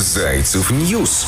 Зайцев News.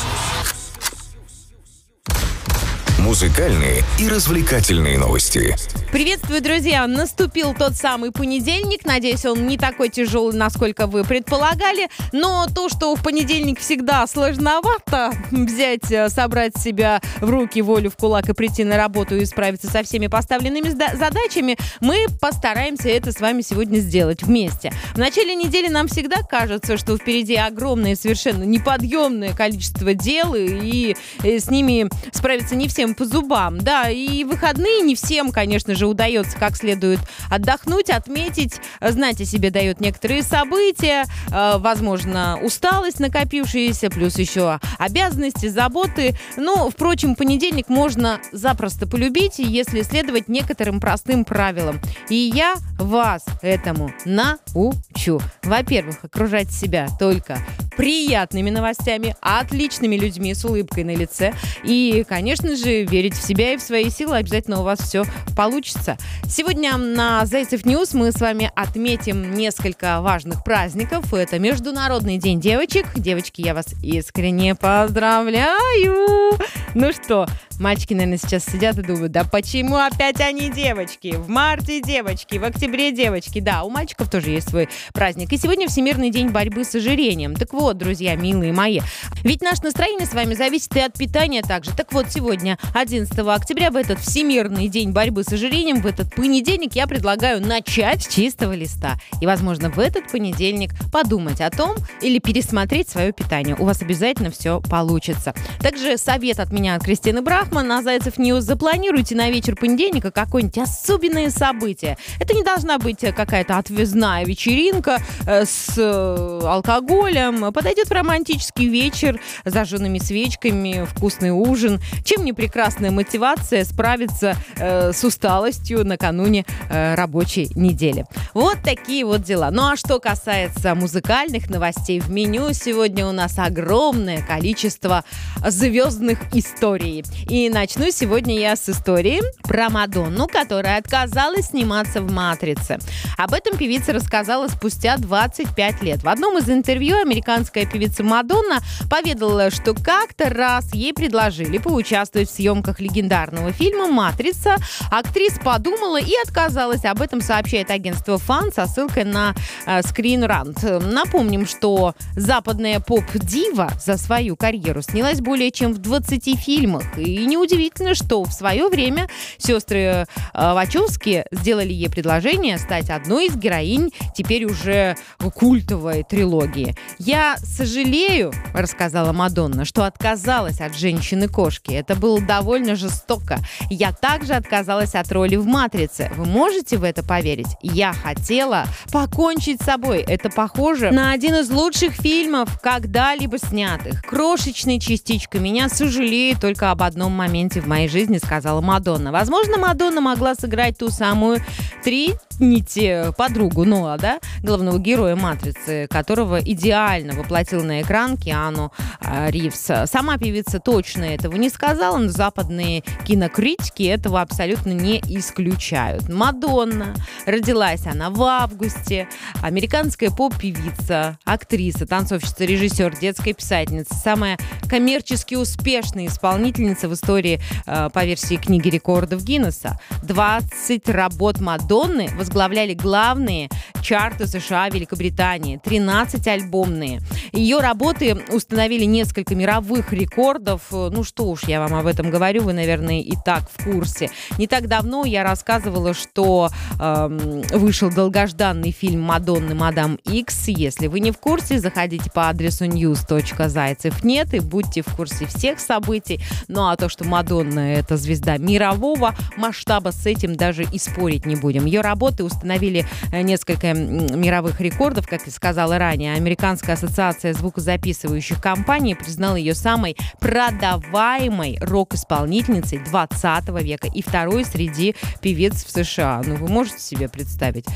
Музыкальные и развлекательные новости. Приветствую, друзья! Наступил тот самый понедельник. Надеюсь, он не такой тяжелый, насколько вы предполагали. Но то, что в понедельник всегда сложновато взять, э, собрать себя в руки, волю в кулак и прийти на работу и справиться со всеми поставленными задачами, мы постараемся это с вами сегодня сделать вместе. В начале недели нам всегда кажется, что впереди огромное, совершенно неподъемное количество дел, и э, с ними справиться не всем по зубам. Да, и выходные не всем, конечно же, удается как следует отдохнуть, отметить, знать о себе дает некоторые события, э, возможно, усталость накопившаяся, плюс еще обязанности, заботы. Ну, впрочем, понедельник можно запросто полюбить, если следовать некоторым простым правилам. И я вас этому научу. Во-первых, окружать себя только приятными новостями, отличными людьми с улыбкой на лице. И, конечно же, верить в себя и в свои силы обязательно у вас все получится. Сегодня на Зайцев News мы с вами отметим несколько важных праздников. Это Международный день девочек. Девочки, я вас искренне поздравляю! Ну что, Мальчики, наверное, сейчас сидят и думают, да почему опять они девочки? В марте девочки, в октябре девочки. Да, у мальчиков тоже есть свой праздник. И сегодня Всемирный день борьбы с ожирением. Так вот, друзья, милые мои, ведь наше настроение с вами зависит и от питания также. Так вот, сегодня, 11 октября, в этот Всемирный день борьбы с ожирением, в этот понедельник я предлагаю начать с чистого листа. И, возможно, в этот понедельник подумать о том или пересмотреть свое питание. У вас обязательно все получится. Также совет от меня, от Кристины Брах, Бахман на Зайцев News. Запланируйте на вечер понедельника какое-нибудь особенное событие. Это не должна быть какая-то отвязная вечеринка э, с э, алкоголем. Подойдет романтический вечер с зажженными свечками, вкусный ужин. Чем не прекрасная мотивация справиться э, с усталостью накануне рабочей недели. Вот такие вот дела. Ну а что касается музыкальных новостей, в меню сегодня у нас огромное количество звездных историй. И и начну сегодня я с истории про Мадонну, которая отказалась сниматься в «Матрице». Об этом певица рассказала спустя 25 лет. В одном из интервью американская певица Мадонна поведала, что как-то раз ей предложили поучаствовать в съемках легендарного фильма «Матрица». Актриса подумала и отказалась. Об этом сообщает агентство «Фан» со ссылкой на э, Screen Rant. Напомним, что западная поп-дива за свою карьеру снялась более чем в 20 фильмах и неудивительно, что в свое время сестры э, Вачовски сделали ей предложение стать одной из героинь теперь уже культовой трилогии. «Я сожалею», — рассказала Мадонна, «что отказалась от женщины-кошки. Это было довольно жестоко. Я также отказалась от роли в «Матрице». Вы можете в это поверить? Я хотела покончить с собой. Это похоже на один из лучших фильмов, когда-либо снятых. Крошечной частичкой меня сожалею только об одном моменте в моей жизни, сказала Мадонна. Возможно, Мадонна могла сыграть ту самую Тринити, подругу Ноа, да, главного героя «Матрицы», которого идеально воплотил на экран Киану э, Ривз. Сама певица точно этого не сказала, но западные кинокритики этого абсолютно не исключают. Мадонна. Родилась она в августе. Американская поп-певица, актриса, танцовщица, режиссер, детская писательница. Самая коммерчески успешная исполнительница в истории э, по версии книги рекордов Гиннесса. 20 работ Мадонны возглавляли главные чарты США, Великобритании, 13 альбомные. Ее работы установили несколько мировых рекордов. Ну что уж, я вам об этом говорю, вы, наверное, и так в курсе. Не так давно я рассказывала, что э, вышел долгожданный фильм Мадонны «Мадам Икс». Если вы не в курсе, заходите по адресу news.зайцев нет и будьте в курсе всех событий. Ну а то, что Мадонна — это звезда мирового масштаба, с этим даже и спорить не будем. Ее работы установили э, несколько мировых рекордов, как и сказала ранее. Американская ассоциация звукозаписывающих компаний признала ее самой продаваемой рок-исполнительницей 20 века и второй среди певец в США. Ну, вы можете себе представить?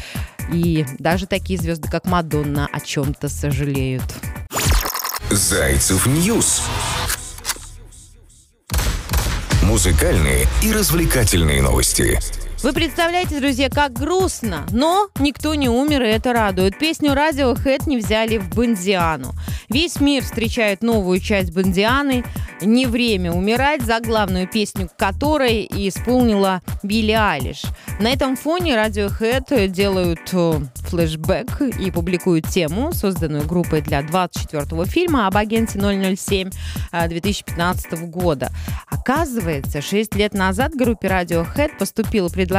И даже такие звезды, как Мадонна, о чем-то сожалеют. Зайцев News музыкальные и развлекательные новости. Вы представляете, друзья, как грустно, но никто не умер, и это радует. Песню Radiohead не взяли в Бондиану. Весь мир встречает новую часть Бондианы «Не время умирать», за главную песню которой исполнила Билли Айлиш. На этом фоне Radiohead делают э, флешбэк и публикуют тему, созданную группой для 24-го фильма об агенте 007 2015 э, года. Оказывается, 6 лет назад группе Radiohead поступило предложение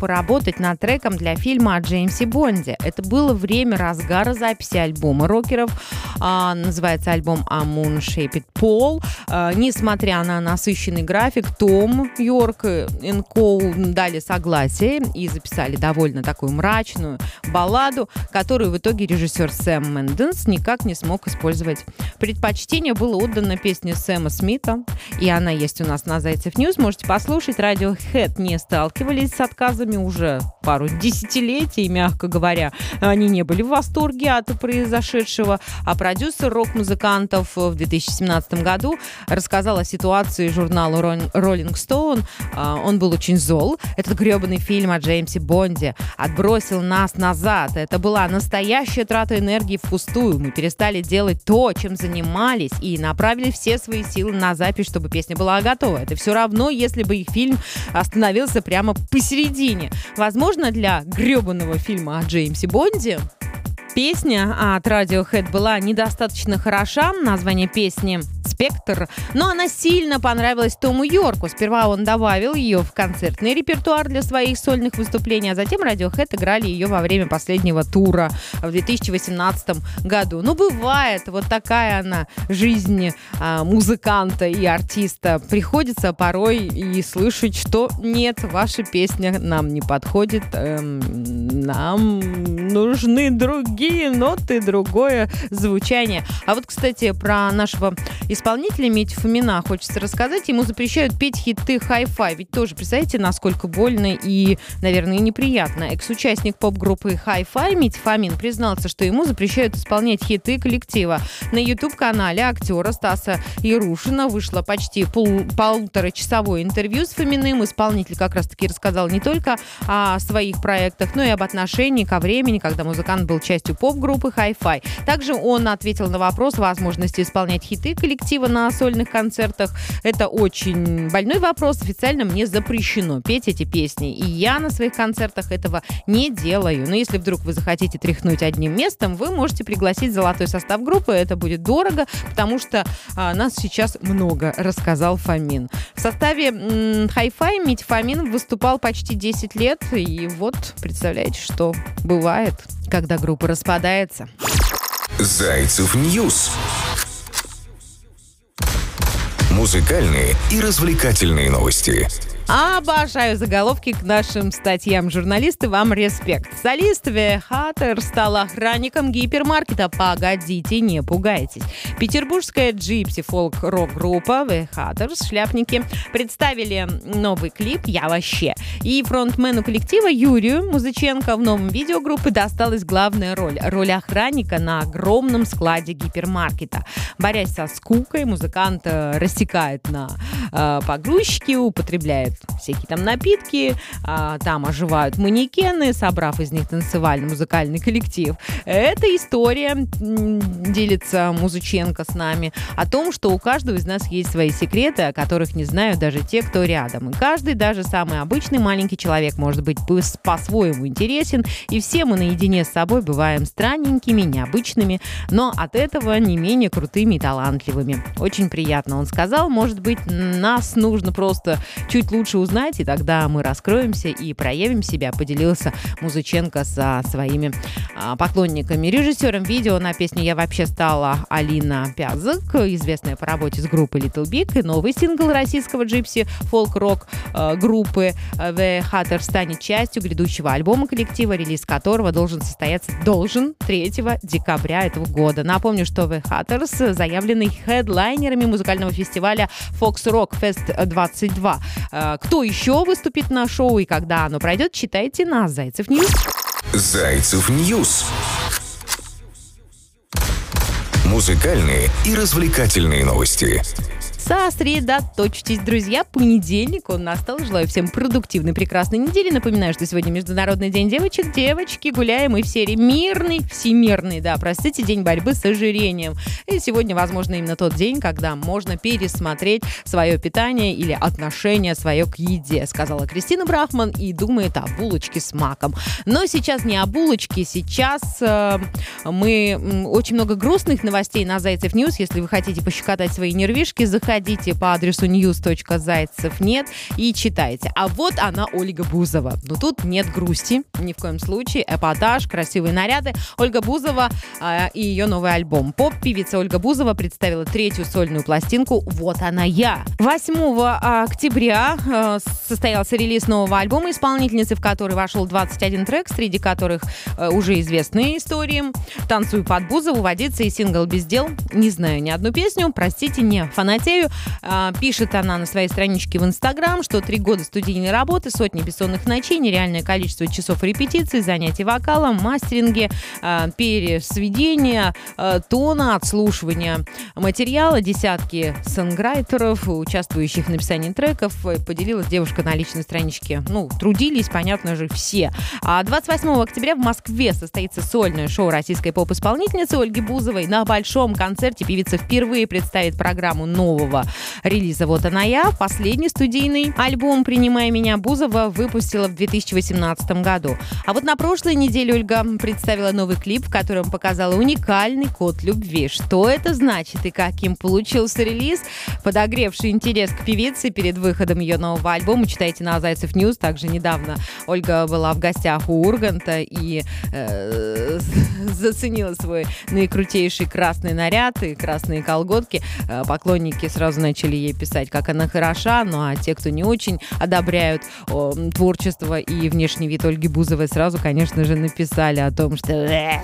поработать над треком для фильма о Джеймсе Бонде. Это было время разгара записи альбома рокеров. А, называется альбом A Moon Shaped Paul. А, несмотря на насыщенный график, Том Йорк и Коу дали согласие и записали довольно такую мрачную балладу, которую в итоге режиссер Сэм Мендес никак не смог использовать. Предпочтение было отдано песне Сэма Смита, и она есть у нас на Зайцев News. Можете послушать. Radiohead не сталкивались с отказами уже пару десятилетий, мягко говоря. Они не были в восторге от произошедшего, а продюсер рок-музыкантов в 2017 году рассказал о ситуации журналу Rolling Stone. А, он был очень зол. Этот гребаный фильм о Джеймсе Бонде отбросил нас назад. Это была настоящая трата энергии впустую. Мы перестали делать то, чем занимались, и направили все свои силы на запись, чтобы песня была готова. Это все равно, если бы их фильм остановился прямо посередине. Возможно, для гребаного фильма о Джеймсе Бонде песня от Radiohead была недостаточно хороша. Название песни «Спектр», но она сильно понравилась Тому Йорку. Сперва он добавил ее в концертный репертуар для своих сольных выступлений, а затем Radiohead играли ее во время последнего тура в 2018 году. Ну, бывает, вот такая она жизнь а, музыканта и артиста. Приходится порой и слышать, что нет, ваша песня нам не подходит, эм, нам нужны другие ноты, другое звучание. А вот, кстати, про нашего исполнителя Митя Фомина хочется рассказать. Ему запрещают петь хиты хай-фай. Ведь тоже, представляете, насколько больно и, наверное, неприятно. Экс-участник поп-группы Hi-Fi Митя Фомин признался, что ему запрещают исполнять хиты коллектива. На YouTube-канале актера Стаса Ярушина вышло почти пол полуторачасовое интервью с Фоминым. Исполнитель как раз-таки рассказал не только о своих проектах, но и об отношении ко времени, когда музыкант был частью поп-группы Hi-Fi. Также он ответил на вопрос возможности исполнять хиты коллектива коллектива на сольных концертах. Это очень больной вопрос. Официально мне запрещено петь эти песни. И я на своих концертах этого не делаю. Но если вдруг вы захотите тряхнуть одним местом, вы можете пригласить золотой состав группы. Это будет дорого, потому что а, нас сейчас много, рассказал Фомин. В составе Hi-Fi Мить Фомин выступал почти 10 лет. И вот, представляете, что бывает, когда группа распадается. Зайцев News музыкальные и развлекательные новости. Обожаю заголовки к нашим статьям. Журналисты, вам респект. Солист Хаттер стал охранником гипермаркета. Погодите, не пугайтесь. Петербургская gypsy фолк-рок группа Hatters, шляпники, представили новый клип «Я вообще». И фронтмену коллектива Юрию Музыченко в новом видео группы досталась главная роль. Роль охранника на огромном складе гипермаркета. Борясь со скукой, музыкант э, рассекает на погрузчики, употребляет всякие там напитки, а, там оживают манекены, собрав из них танцевальный музыкальный коллектив. Это история, делится Музыченко с нами, о том, что у каждого из нас есть свои секреты, о которых не знают даже те, кто рядом. И каждый, даже самый обычный маленький человек, может быть по-своему интересен, и все мы наедине с собой бываем странненькими, необычными, но от этого не менее крутыми и талантливыми. Очень приятно, он сказал, может быть, нас нужно просто чуть лучше узнать, и тогда мы раскроемся и проявим себя, поделился Музыченко со своими а, поклонниками. Режиссером видео на песню «Я вообще стала» Алина Пязык, известная по работе с группой Little Big, и новый сингл российского джипси фолк-рок а, группы The Hatter станет частью грядущего альбома коллектива, релиз которого должен состояться должен 3 декабря этого года. Напомню, что The Hatters заявлены хедлайнерами музыкального фестиваля Fox Rock Fest 22. Кто еще выступит на шоу и когда оно пройдет, читайте на Зайцев News. Зайцев News. Музыкальные и развлекательные новости. Сосредоточьтесь, друзья. Понедельник, он настал. Желаю всем продуктивной, прекрасной недели. Напоминаю, что сегодня Международный день девочек. Девочки, гуляем и в серии мирный, всемирный, да, простите, день борьбы с ожирением. И сегодня, возможно, именно тот день, когда можно пересмотреть свое питание или отношение свое к еде, сказала Кристина Брахман и думает о булочке с маком. Но сейчас не о булочке, сейчас э, мы очень много грустных новостей на Зайцев News. Если вы хотите пощекотать свои нервишки, заходите по адресу news.zaycev.net и читайте. А вот она, Ольга Бузова. Но тут нет грусти, ни в коем случае. Эпатаж, красивые наряды. Ольга Бузова э, и ее новый альбом. Поп-певица Ольга Бузова представила третью сольную пластинку «Вот она я». 8 октября э, состоялся релиз нового альбома исполнительницы, в который вошел 21 трек, среди которых э, уже известные истории. «Танцую под Бузову», «Водиться» и сингл «Без дел». Не знаю ни одну песню, простите, не фанатею. Э, пишет она на своей страничке в Инстаграм, что три года студийной работы, сотни бессонных ночей, нереальное количество часов репетиций, занятий вокалом, мастеринги, э, пересведения, э, тона, отслушивания материала, десятки сонграйтеров, участвующих в написании треков, поделилась девушка на личной страничке. Ну, трудились, понятно же, все. А 28 октября в Москве состоится сольное шоу российской поп-исполнительницы Ольги Бузовой. На большом концерте певица впервые представит программу нового релиза «Вот она я». Последний студийный альбом «Принимай меня» Бузова выпустила в 2018 году. А вот на прошлой неделе Ольга представила новый клип, в котором показала уникальный код любви. Что это значит и каким получился релиз, подогревший интерес к певице перед выходом ее нового альбома, читайте на Зайцев News. Также недавно Ольга была в гостях у Урганта и э, заценила свой наикрутейший красный наряд и красные колготки. Э, поклонники сразу начали ей писать, как она хороша, ну а те, кто не очень одобряют о, творчество и внешний вид Ольги Бузовой, сразу, конечно же, написали о том, что «Э,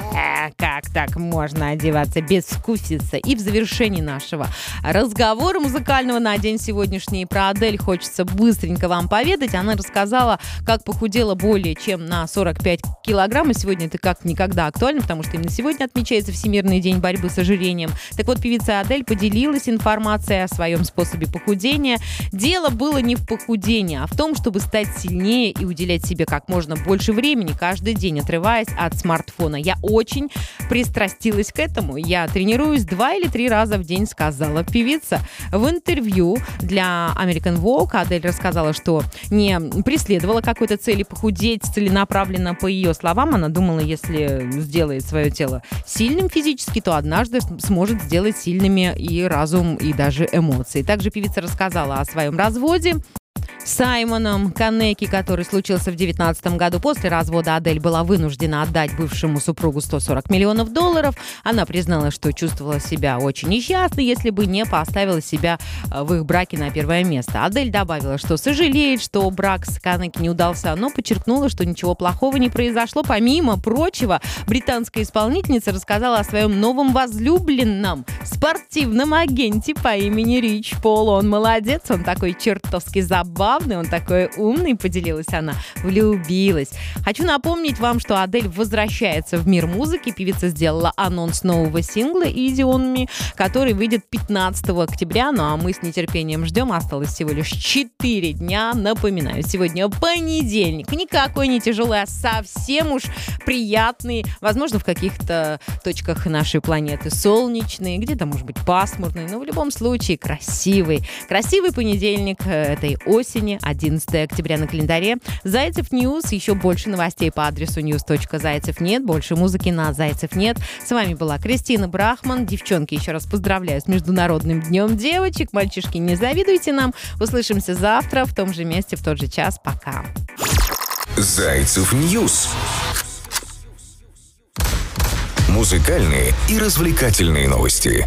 как так можно одеваться без вкусица. И в завершении нашего разговора музыкального на день сегодняшний про Адель хочется быстренько вам поведать. Она рассказала, как похудела более чем на 45 килограмм. И сегодня это как никогда актуально, потому что именно сегодня отмечается Всемирный день борьбы с ожирением. Так вот, певица Адель поделилась информацией о своем способе похудения. Дело было не в похудении, а в том, чтобы стать сильнее и уделять себе как можно больше времени каждый день, отрываясь от смартфона. Я очень пристрастилась к этому. Я тренируюсь два или три раза в день, сказала певица. В интервью для American Vogue Адель рассказала, что не преследовала какой-то цели похудеть целенаправленно по ее словам. Она думала, если сделает свое тело сильным физически, то однажды сможет сделать сильными и разум, и даже эмоции. Также певица рассказала о своем разводе, Саймоном Канеки, который случился в 2019 году. После развода Адель была вынуждена отдать бывшему супругу 140 миллионов долларов. Она признала, что чувствовала себя очень несчастной, если бы не поставила себя э, в их браке на первое место. Адель добавила, что сожалеет, что брак с Канеки не удался, но подчеркнула, что ничего плохого не произошло. Помимо прочего, британская исполнительница рассказала о своем новом возлюбленном спортивном агенте по имени Рич Пол. Он молодец, он такой чертовски забавный забавный, он такой умный, поделилась она. Влюбилась. Хочу напомнить вам, что Адель возвращается в мир музыки. Певица сделала анонс нового сингла «Easy on Me», который выйдет 15 октября. Ну а мы с нетерпением ждем. Осталось всего лишь 4 дня. Напоминаю, сегодня понедельник. Никакой не тяжелый, а совсем уж приятный. Возможно, в каких-то точках нашей планеты солнечный, где-то, может быть, пасмурный. Но в любом случае красивый. Красивый понедельник э, этой осени осени, 11 октября на календаре. Зайцев News. Еще больше новостей по адресу news.zaycev.net. Больше музыки на Zaycev.net. С вами была Кристина Брахман. Девчонки, еще раз поздравляю с Международным днем девочек. Мальчишки, не завидуйте нам. Услышимся завтра в том же месте, в тот же час. Пока. Зайцев News. Музыкальные и развлекательные новости.